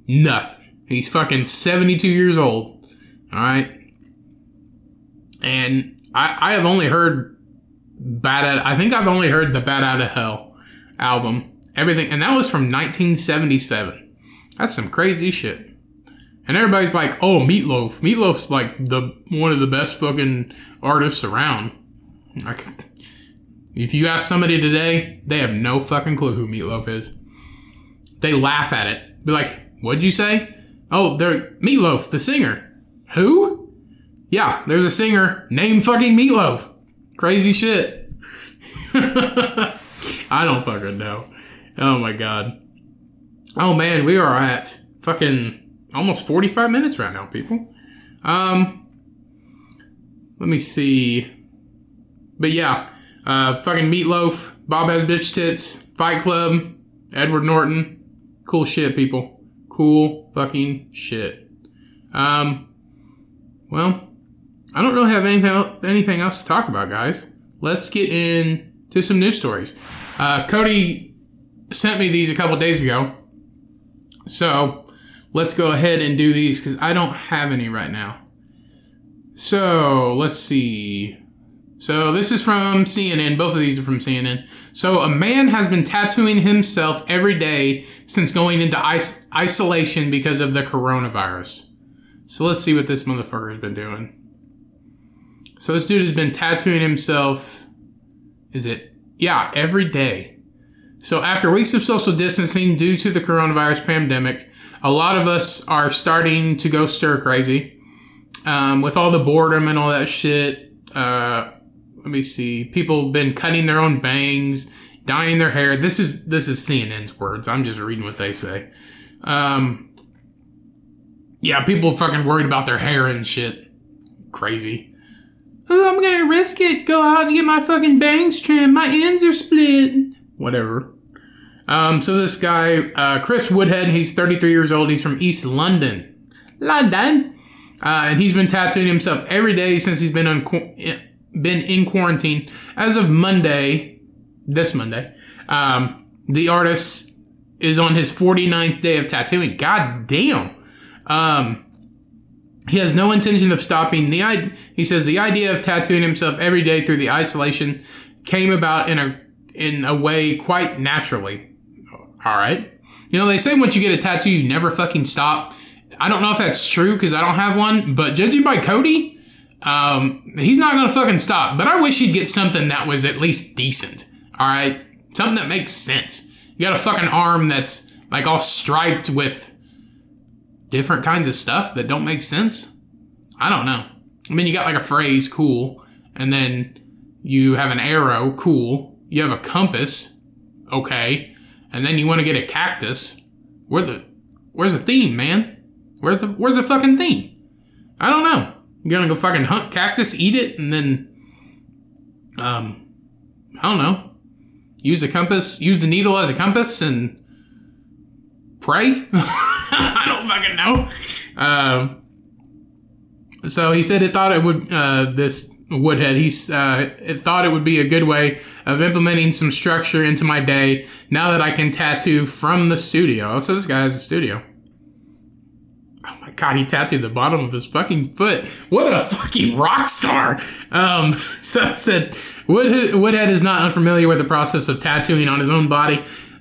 Nothing. He's fucking 72 years old. Alright? And I, I have only heard Bat Out, I think I've only heard the Bat Out of Hell album. Everything, and that was from 1977. That's some crazy shit. And everybody's like, "Oh, Meatloaf. Meatloaf's like the one of the best fucking artists around." Like, if you ask somebody today, they have no fucking clue who Meatloaf is. They laugh at it. Be like, "What'd you say?" Oh, they're Meatloaf, the singer. Who? Yeah, there's a singer named fucking Meatloaf. Crazy shit. I don't fucking know. Oh my god. Oh man, we are at fucking almost 45 minutes right now, people. Um, let me see. But yeah, uh, fucking Meatloaf, Bob has bitch tits, Fight Club, Edward Norton. Cool shit, people. Cool fucking shit. Um, well, I don't really have anything anything else to talk about, guys. Let's get into some news stories. Uh, Cody sent me these a couple days ago. So, let's go ahead and do these because I don't have any right now. So let's see. So this is from CNN. Both of these are from CNN. So a man has been tattooing himself every day since going into is- isolation because of the coronavirus. So let's see what this motherfucker has been doing. So this dude has been tattooing himself. Is it? Yeah, every day. So after weeks of social distancing due to the coronavirus pandemic, a lot of us are starting to go stir crazy um, with all the boredom and all that shit. Uh, let me see. People have been cutting their own bangs, dyeing their hair. This is this is CNN's words. I'm just reading what they say. Um, yeah, people fucking worried about their hair and shit. Crazy. Oh, I'm gonna risk it. Go out and get my fucking bangs trimmed. My ends are split. Whatever. Um, so this guy, uh, Chris Woodhead, he's 33 years old. He's from East London. London. Uh, and he's been tattooing himself every day since he's been on been in quarantine. As of Monday, this Monday, um, the artist is on his 49th day of tattooing. God damn. Um, he has no intention of stopping. The he says the idea of tattooing himself every day through the isolation came about in a in a way quite naturally. All right. You know, they say once you get a tattoo, you never fucking stop. I don't know if that's true because I don't have one, but judging by Cody, um, he's not gonna fucking stop. But I wish he'd get something that was at least decent. All right, something that makes sense. You got a fucking arm that's like all striped with different kinds of stuff that don't make sense. I don't know. I mean, you got like a phrase, cool, and then you have an arrow, cool. You have a compass, okay, and then you want to get a cactus. Where the, where's the theme, man? Where's the, where's the fucking theme? I don't know. You're gonna go fucking hunt cactus, eat it, and then, um, I don't know. Use a compass, use the needle as a compass, and pray. I don't fucking know. Um, so he said it thought it would. Uh, this Woodhead, he uh, it thought it would be a good way of implementing some structure into my day. Now that I can tattoo from the studio. So this guy has a studio. Oh my god, he tattooed the bottom of his fucking foot. What a fucking rock star. Um, so said, Woodhead, Woodhead is not unfamiliar with the process of tattooing on his own body.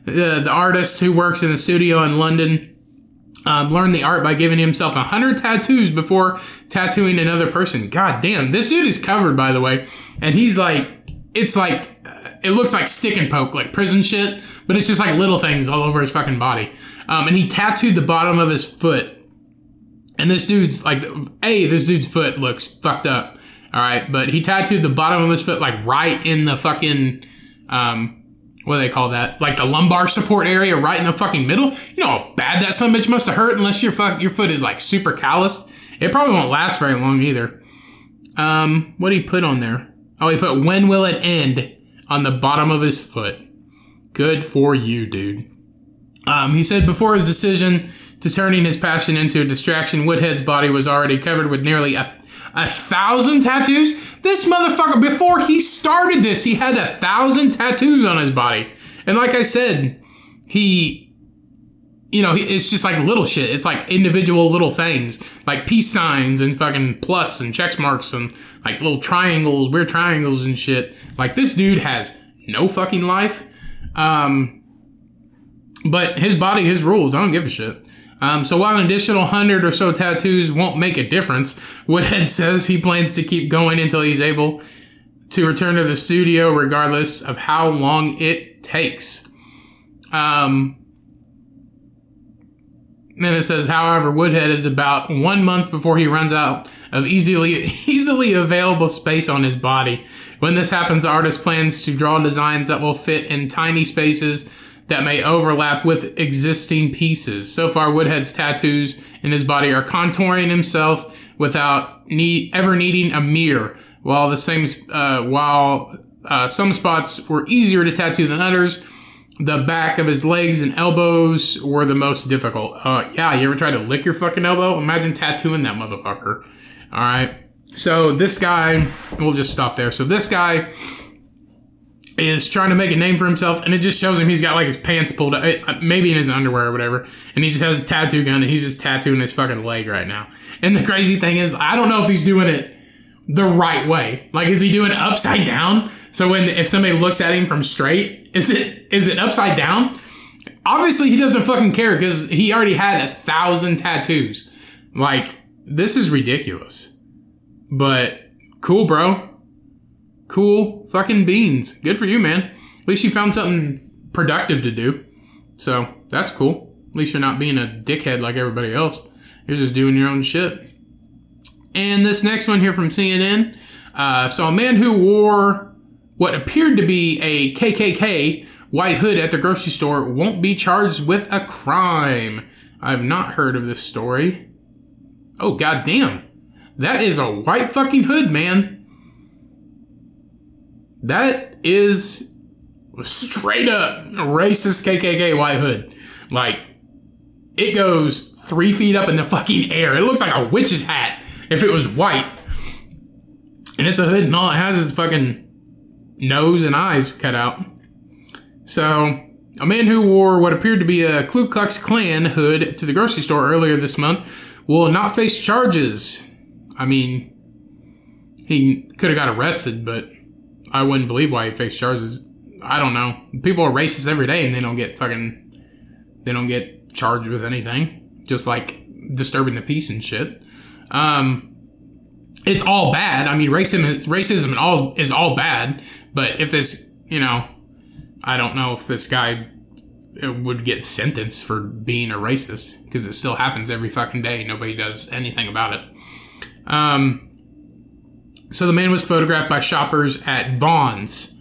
Uh, the artist who works in the studio in London um, learned the art by giving himself a hundred tattoos before tattooing another person. God damn, this dude is covered, by the way, and he's like, it's like, uh, it looks like stick and poke, like prison shit, but it's just like little things all over his fucking body. Um, and he tattooed the bottom of his foot and this dude's like, a this dude's foot looks fucked up. All right, but he tattooed the bottom of his foot like right in the fucking um, what do they call that? Like the lumbar support area, right in the fucking middle. You know how bad that son bitch must have hurt. Unless your fuck your foot is like super calloused, it probably won't last very long either. Um, what did he put on there? Oh, he put when will it end on the bottom of his foot. Good for you, dude. Um, he said before his decision to turning his passion into a distraction, Woodhead's body was already covered with nearly a, a thousand tattoos. This motherfucker, before he started this, he had a thousand tattoos on his body. And like I said, he, you know, it's just like little shit. It's like individual little things, like peace signs and fucking plus and check marks and like little triangles, weird triangles and shit. Like this dude has no fucking life. Um, but his body, his rules. I don't give a shit. Um, so while an additional hundred or so tattoos won't make a difference, Woodhead says he plans to keep going until he's able to return to the studio, regardless of how long it takes. Um, then it says, however, Woodhead is about one month before he runs out of easily easily available space on his body. When this happens, the artist plans to draw designs that will fit in tiny spaces that may overlap with existing pieces. So far, Woodhead's tattoos in his body are contouring himself without need, ever needing a mirror. While the same, uh, while uh, some spots were easier to tattoo than others, the back of his legs and elbows were the most difficult. Uh, yeah, you ever tried to lick your fucking elbow? Imagine tattooing that motherfucker. All right. So this guy, we'll just stop there. So this guy is trying to make a name for himself, and it just shows him he's got like his pants pulled up, eh, maybe in his underwear or whatever, and he just has a tattoo gun and he's just tattooing his fucking leg right now. And the crazy thing is, I don't know if he's doing it the right way. Like, is he doing it upside down? So when if somebody looks at him from straight, is it is it upside down? Obviously, he doesn't fucking care because he already had a thousand tattoos. Like, this is ridiculous. But cool, bro cool fucking beans. Good for you, man. At least you found something productive to do. So that's cool. At least you're not being a dickhead like everybody else. You're just doing your own shit. And this next one here from CNN. Uh, so a man who wore what appeared to be a KKK white hood at the grocery store won't be charged with a crime. I've not heard of this story. Oh, goddamn. That is a white fucking hood, man. That is straight up racist KKK white hood. Like, it goes three feet up in the fucking air. It looks like a witch's hat if it was white. And it's a hood, and all it has is fucking nose and eyes cut out. So, a man who wore what appeared to be a Ku Klux Klan hood to the grocery store earlier this month will not face charges. I mean, he could have got arrested, but I wouldn't believe why he faced charges. I don't know. People are racist every day and they don't get fucking, they don't get charged with anything. Just like disturbing the peace and shit. Um, it's all bad. I mean, racism, racism and all is all bad. But if this, you know, I don't know if this guy would get sentenced for being a racist because it still happens every fucking day. Nobody does anything about it. Um, so the man was photographed by shoppers at Vons,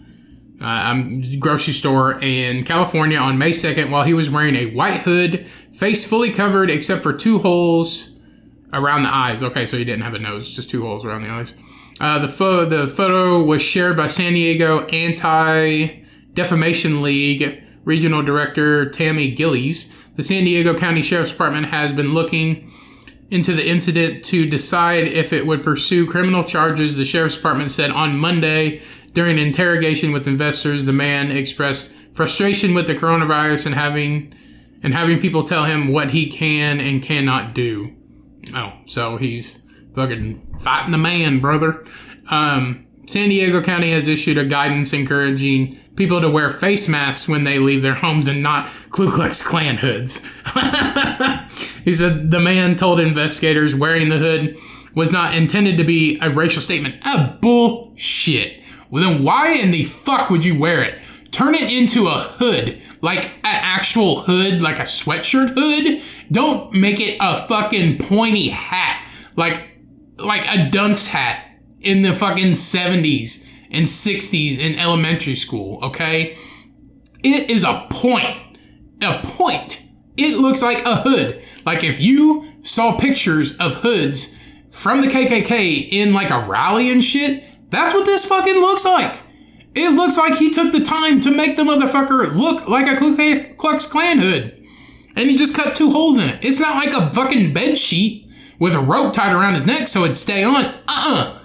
uh, grocery store in California on May 2nd while he was wearing a white hood, face fully covered except for two holes around the eyes. Okay, so he didn't have a nose, just two holes around the eyes. Uh, the, fo- the photo was shared by San Diego Anti Defamation League regional director Tammy Gillies. The San Diego County Sheriff's Department has been looking into the incident to decide if it would pursue criminal charges. The Sheriff's Department said on Monday during an interrogation with investors, the man expressed frustration with the coronavirus and having and having people tell him what he can and cannot do. Oh, so he's fucking fighting the man, brother. Um, San Diego County has issued a guidance encouraging people to wear face masks when they leave their homes and not Ku Klux Klan hoods. he said the man told investigators wearing the hood was not intended to be a racial statement. Ah, bullshit. Well, then why in the fuck would you wear it? Turn it into a hood, like an actual hood, like a sweatshirt hood. Don't make it a fucking pointy hat, like like a dunce hat in the fucking 70s and 60s in elementary school, okay? It is a point. A point. It looks like a hood. Like if you saw pictures of hoods from the KKK in like a rally and shit, that's what this fucking looks like. It looks like he took the time to make the motherfucker look like a Ku Klux Klan hood. And he just cut two holes in it. It's not like a fucking bed sheet with a rope tied around his neck so it'd stay on. Uh-uh.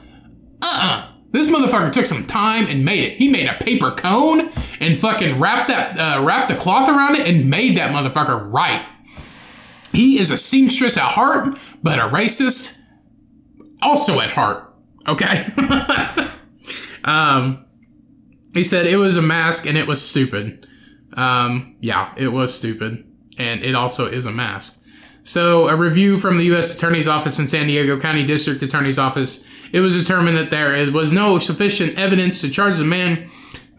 Uh-uh. This motherfucker took some time and made it. He made a paper cone and fucking wrapped that uh, wrapped the cloth around it and made that motherfucker right. He is a seamstress at heart, but a racist also at heart. Okay. um, he said it was a mask and it was stupid. Um, yeah, it was stupid, and it also is a mask. So, a review from the U.S. Attorney's Office in San Diego County District Attorney's Office it was determined that there was no sufficient evidence to charge the man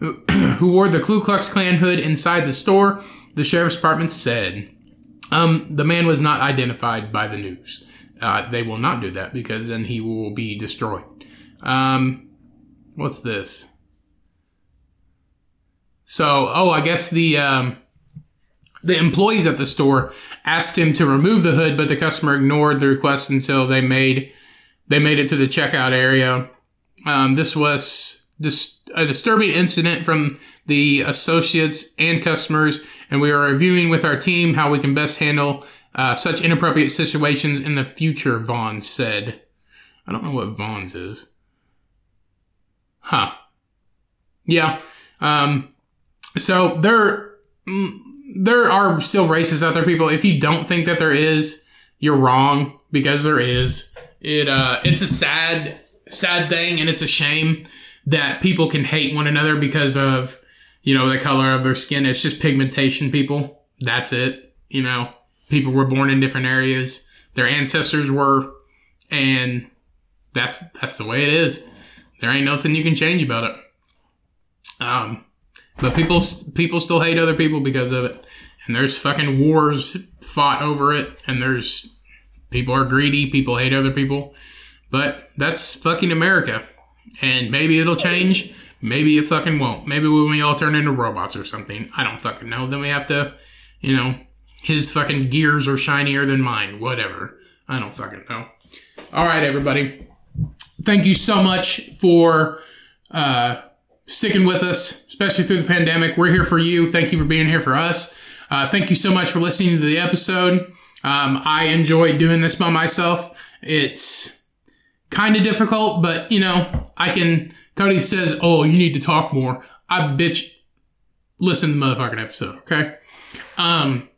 who wore the Ku Klux Klan hood inside the store, the sheriff's department said. Um, the man was not identified by the news. Uh, they will not do that because then he will be destroyed. Um, what's this? So, oh, I guess the um, the employees at the store asked him to remove the hood, but the customer ignored the request until they made they made it to the checkout area. Um, this was this, a disturbing incident from the associates and customers, and we are reviewing with our team how we can best handle uh, such inappropriate situations in the future, Vons said. I don't know what Vons is. Huh. Yeah. Um, so there, mm, there are still racists out there, people. If you don't think that there is, you're wrong because there is. It uh, it's a sad, sad thing, and it's a shame that people can hate one another because of you know the color of their skin. It's just pigmentation, people. That's it. You know, people were born in different areas. Their ancestors were, and that's that's the way it is. There ain't nothing you can change about it. Um, but people people still hate other people because of it, and there's fucking wars fought over it, and there's People are greedy. People hate other people. But that's fucking America. And maybe it'll change. Maybe it fucking won't. Maybe when we all turn into robots or something. I don't fucking know. Then we have to, you know, his fucking gears are shinier than mine. Whatever. I don't fucking know. All right, everybody. Thank you so much for uh, sticking with us, especially through the pandemic. We're here for you. Thank you for being here for us. Uh, thank you so much for listening to the episode. Um, I enjoy doing this by myself. It's kind of difficult, but you know, I can. Cody says, "Oh, you need to talk more." I bitch. Listen to the motherfucking episode, okay? Um,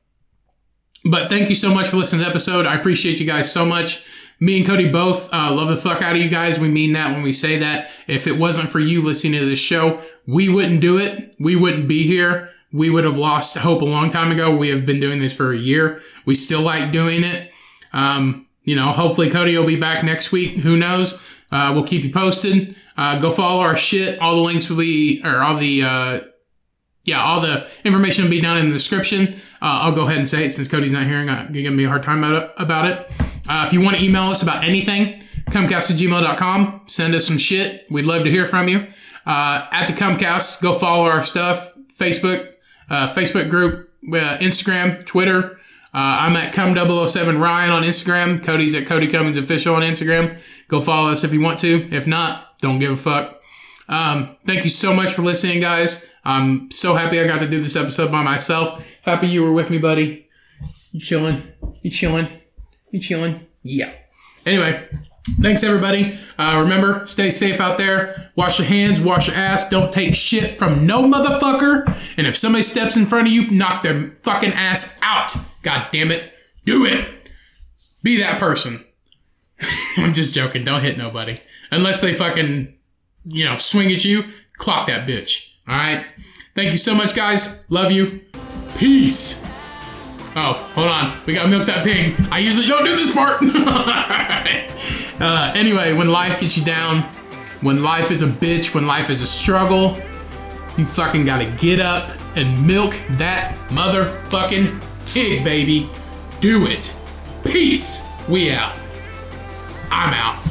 but thank you so much for listening to the episode. I appreciate you guys so much. Me and Cody both uh, love the fuck out of you guys. We mean that when we say that. If it wasn't for you listening to this show, we wouldn't do it. We wouldn't be here we would have lost hope a long time ago. We have been doing this for a year. We still like doing it. Um, you know, hopefully Cody will be back next week. Who knows? Uh, we'll keep you posted. Uh, go follow our shit. All the links will be, or all the, uh, yeah, all the information will be down in the description. Uh, I'll go ahead and say it since Cody's not here hearing. Uh, giving me a hard time about it. Uh, if you want to email us about anything, cummcast at gmail.com. Send us some shit. We'd love to hear from you. Uh, at the Cummcast, go follow our stuff. Facebook, uh, Facebook group, Instagram, Twitter. I'm at cumm007 Ryan on Instagram. Cody's at Cody Cummings Official on Instagram. Go follow us if you want to. If not, don't give a fuck. Um, thank you so much for listening, guys. I'm so happy I got to do this episode by myself. Happy you were with me, buddy. You chilling? You chilling? You chilling? Yeah. Anyway, thanks everybody. Uh, remember, stay safe out there. Wash your hands, wash your ass. Don't take shit from no motherfucker. And if somebody steps in front of you, knock their fucking ass out. God damn it. Do it. Be that person. I'm just joking. Don't hit nobody. Unless they fucking, you know, swing at you, clock that bitch. All right? Thank you so much, guys. Love you. Peace. Oh, hold on. We gotta milk that pig. I usually don't do this part. uh, anyway, when life gets you down, when life is a bitch, when life is a struggle, you fucking gotta get up and milk that motherfucking pig, baby. Do it. Peace. We out. I'm out.